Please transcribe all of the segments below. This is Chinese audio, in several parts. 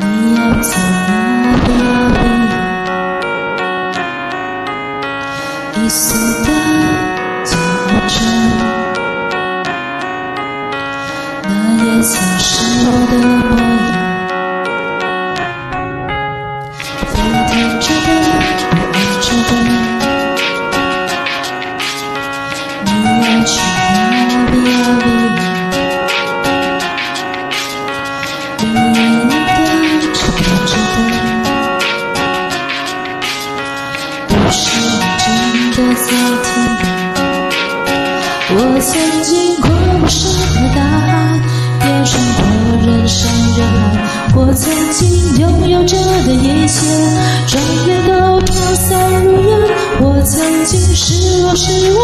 你要走哪里一宿的那也曾是我的梦我曾经跨过山和大海，也穿过人山人海。我曾经拥有着的一切，转眼都飘散如烟。我曾经失落失望，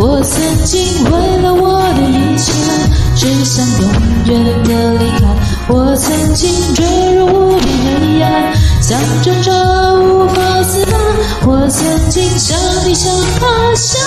我曾经为了我的一切，只想永远的离开。我曾经坠入无边黑暗，想挣扎无法自拔。我曾经想你想他，想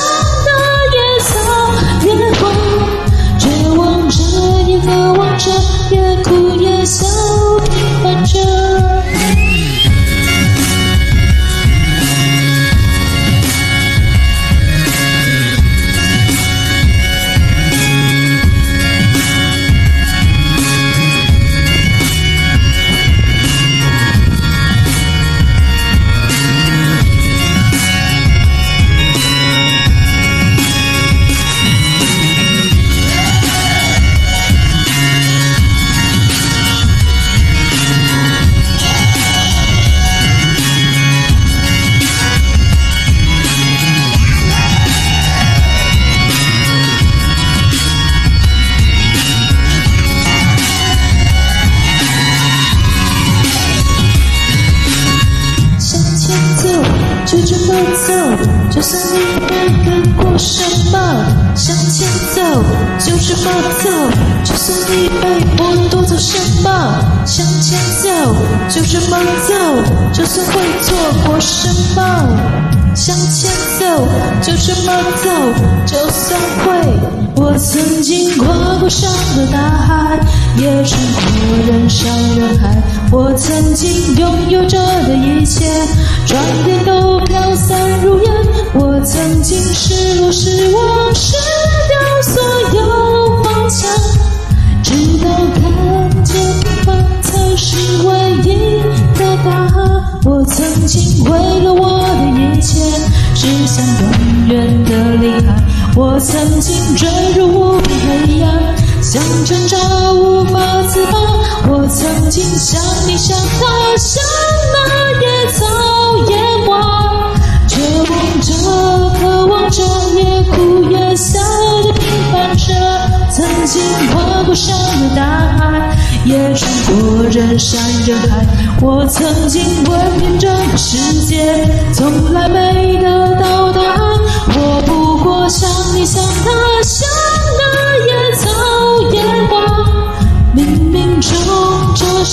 就这么走，就算你没看过什么。向前走，就这么走，就算你被剥夺走什么。向前走，就这么走，就算会错过什么。向前走，就这么走，就算会。我曾经跨过山和大海，也穿过人山人海。我曾经拥有着的一切，转眼都飘散如烟。我曾经失落失望，失掉所有方向，直到看见平凡才是唯一的答案。我曾经为了我的一切，只想永远的离开。我曾经坠入无边黑暗，想挣扎无法自拔。我曾经像你像他，像那野草野花，绝望着，渴望着，也哭也笑的平凡着。曾经跨过山和大海，也穿过人山人海。我曾经问遍整个世界，从来没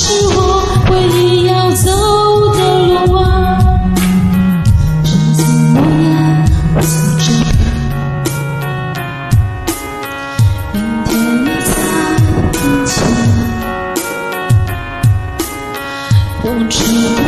是我唯一要走的路啊。这次诺言，我想着，明天也在眼前。我知道